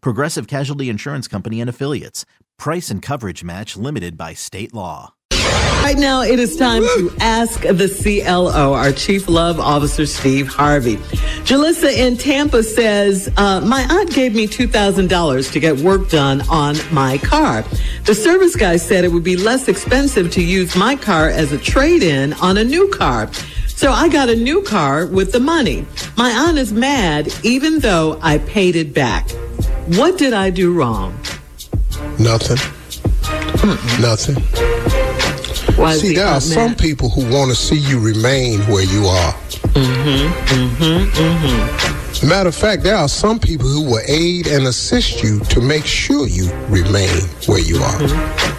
Progressive Casualty Insurance Company and Affiliates. Price and coverage match limited by state law. Right now, it is time to ask the CLO, our Chief Love Officer, Steve Harvey. Jalissa in Tampa says, uh, My aunt gave me $2,000 to get work done on my car. The service guy said it would be less expensive to use my car as a trade in on a new car. So I got a new car with the money. My aunt is mad even though I paid it back. What did I do wrong? Nothing. Nothing. Why See, he there are some mad? people who want to see you remain where you are. Mm-hmm, mm-hmm, mm-hmm, Matter of fact, there are some people who will aid and assist you to make sure you remain where you are. Mm-hmm.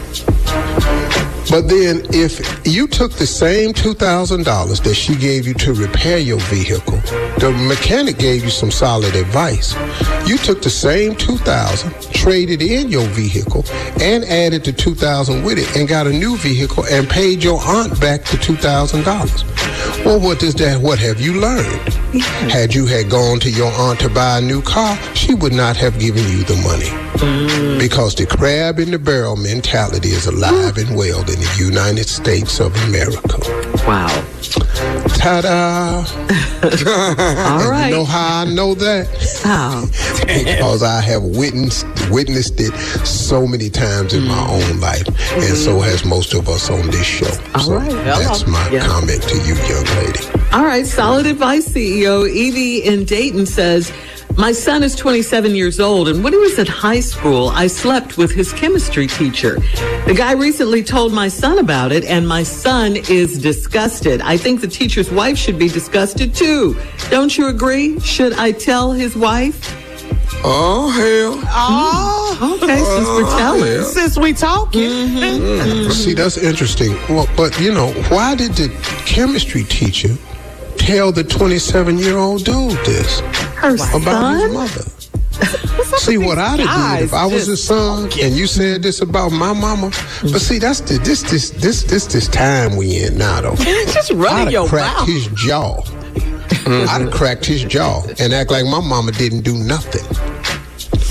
But then, if you took the same $2,000 that she gave you to repair your vehicle, the mechanic gave you some solid advice. You took the same 2000 traded in your vehicle, and added the 2000 with it, and got a new vehicle and paid your aunt back the $2,000. Well, what does that, what have you learned? Had you had gone to your aunt to buy a new car, she would not have given you the money. Mm. Because the crab in the barrel mentality is alive and well in the United States of America. Wow. Ta-da! All right. You know how I know that? How? because I have witnessed witnessed it so many times in my mm. own life, and so mm-hmm. has most of us on this show. All so right. that's my Yeah. comment to you, young lady. All right, solid advice, CEO. Evie in Dayton says, My son is 27 years old, and when he was at high school, I slept with his chemistry teacher. The guy recently told my son about it, and my son is disgusted. I think the teacher's wife should be disgusted too. Don't you agree? Should I tell his wife? Oh hell! Oh, Okay, since we're telling. since we talking, Mm-hmm. See, that's interesting. Well, but you know, why did the chemistry teacher tell the 27 year old dude this Her about his mother? See what I'd have did if I was his son and you said this about my mama. But mm. see, that's the this this this this this time we in now though. just running I'd your cracked mouth. his jaw. Mm, I'd have cracked his jaw and act like my mama didn't do nothing.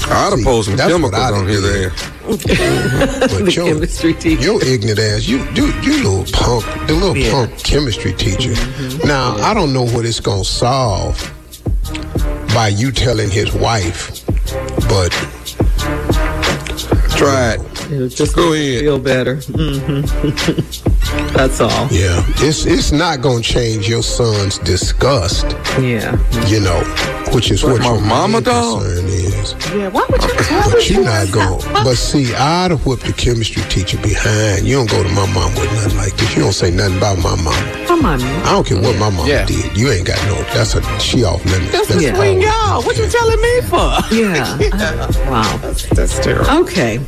I'd have See, pulled some that's chemicals I'd on have his did. ass. But The your, chemistry teacher. your ignorant ass, you, you, you little punk, the little Yeah. punk chemistry teacher. Mm-hmm. Now, I don't know what it's gonna solve by you telling his wife, but Try it. It'll just Go ahead. feel better. hmm That's all. yeah, it's it's not gonna change your son's disgust, Yeah. you know, which is what my your mama main dog? concern is. yeah. Why would you tell But you're not going. But see, I'd have whipped the chemistry teacher behind. You don't go to my mom with nothing like this. You don't say nothing about my mom. Come on, I don't care what my mom Yeah. did. You ain't got no. That's a she off limits. That's That's between all. y'all. What you telling me for? Yeah. wow. That's, That's terrible. Okay.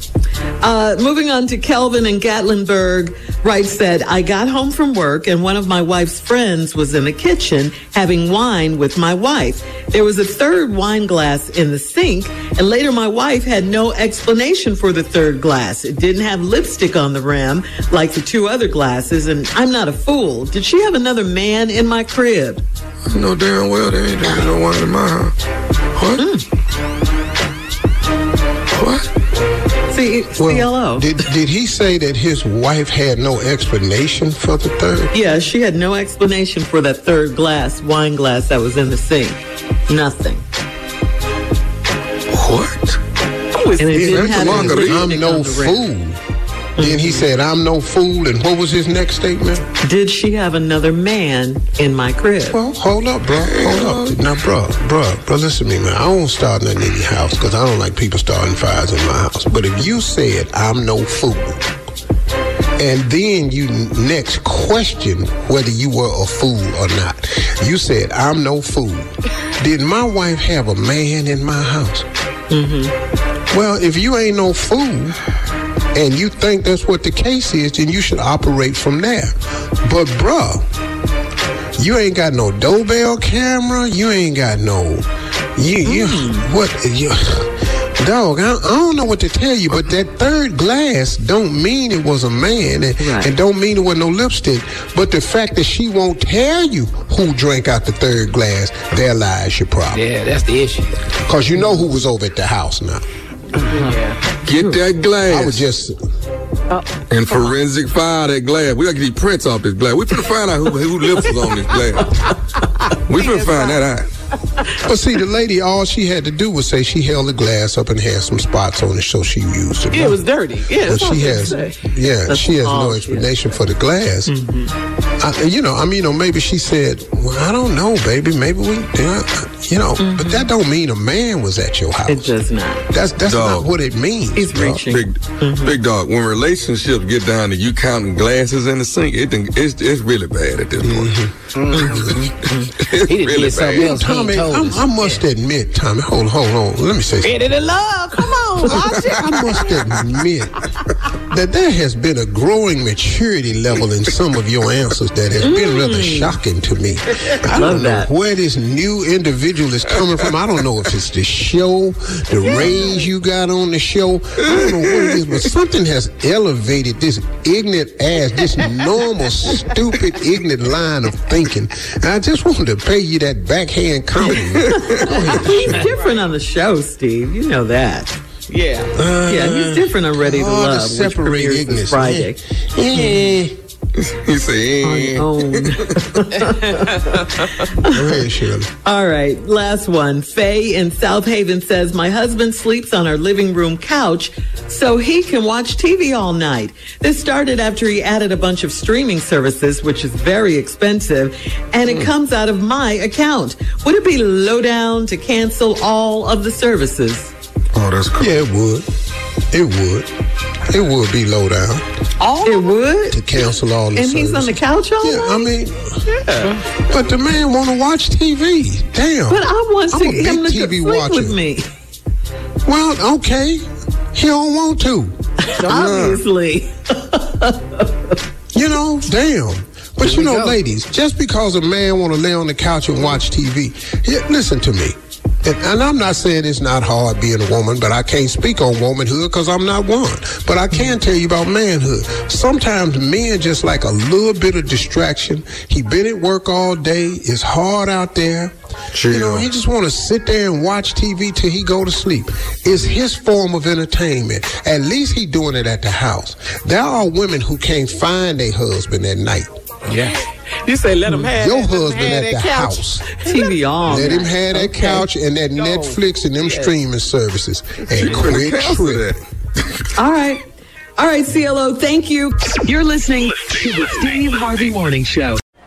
Uh, moving on to Kelvin in Gatlinburg Wright said, I got home from work and one of my wife's friends was in the kitchen having wine with my wife. There was a third wine glass in the sink and later my wife had no explanation for the third glass. It didn't have lipstick on the rim like the two other glasses and I'm not a fool. Did she have another man in my crib? You know damn well there ain't no wine in my house. What? What? See, CLO. Did did he say that his wife had no explanation for the third? Yeah, she had no explanation for that third glass, wine glass that was in the sink. Nothing. What? And it didn't have a any manga. I'm no fool. Then he said, I'm no fool. And what was his next statement? Did she have another man in my crib? Well, hold up, bro. Hold up. Now, bro, bro, bro, listen to me, man. I don't start nothing in your house because I don't like people starting fires in my house. But if you said, I'm no fool, and then you next question whether you were a fool or not, you said, I'm no fool. Did my wife have a man in my house? Mm-hmm. Well, if you ain't no fool and you think that's what the case is, then you should operate from there. But, bruh, you ain't got no doorbell camera. You ain't got no. You, you hmm. what? You, dog, I, I don't know what to tell you, but that third glass don't mean it was a man, and, Right. and don't mean it was no lipstick. But the fact that she won't tell you who drank out the third glass, there lies your problem. Yeah, that's the issue. Cause you know who was over at the house now. Get that glass. I was just. Oh. and forensic file that glass. We gotta get these prints off this glass. We finna find out who, who lips was on this glass. We finna find that out. But see, the lady, all she had to do was say she held the glass up and had some spots on it, so she used it. Yeah, it was dirty. Yeah, But she has, yeah, That's she has no she explanation for the glass. Mm-hmm. I, you know, I mean, you know, maybe she said, "Well, I don't know, baby. Maybe we, you know." But mm-hmm. that don't mean a man was at your house. It does not. That's that's Dog. not what it means. He's bro. reaching. Big, mm-hmm. big dog. When relationships get down to you counting glasses in the sink, it it's it's really bad at this point. it's He done really did something bad. else. He ain't Tommy, told I'm, us. I must admit, Tommy, hold on, hold on. Let me say something. Get it in love. Come on. I must admit that there has been a growing maturity level in some of your answers that has been rather mm. shocking to me. I Love don't know that. where this new individual is coming from. I don't know if it's the show, the raise you got on the show. I don't know what it is, but something has elevated this ignorant ass, this normal, stupid, ignorant line of thinking. And I just wanted to pay you that backhand compliment. Go ahead. He's different on the show, Steve. You know that. Yeah. Uh, yeah, he's different on Ready to Hard to Love, which this. Friday. Yeah. He said. Own. Go ahead, Shirley. All right, last one. Faye in South Haven says, My husband sleeps on our living room couch so he can watch TV all night. This started after he added a bunch of streaming services, which is very expensive, and it hmm. comes out of my account. Would it be low down to cancel all of the services? Oh, that's cool. Yeah, it would. It would. It would be low down All It would? to cancel all the And he's on the couch all Yeah, night? I mean, yeah. But the man want to watch TV. Damn. but I want to a him to TV sleep watcher. with me. Well, okay. He don't want to. Obviously. You know, damn. But you know, go. ladies, just because a man want to lay on the couch and watch TV, yeah, listen to me. And, and I'm not saying it's not hard being a woman, but I can't speak on womanhood because I'm not one. But I can tell you about manhood. Sometimes men just like a little bit of distraction. He been at work all day. It's hard out there. You know, he just want to sit there and watch TV till he go to sleep. It's his form of entertainment. At least he doing it at the house. There are women who can't find a husband at night. Yeah. You say let him mm. have Your that- husband have at that the couch. house. TV on. Let him have that Okay. couch and that Go. Netflix and them streaming services. And quit tripping. All right. All right, CLO, thank you. You're listening to the Steve Harvey Morning Show.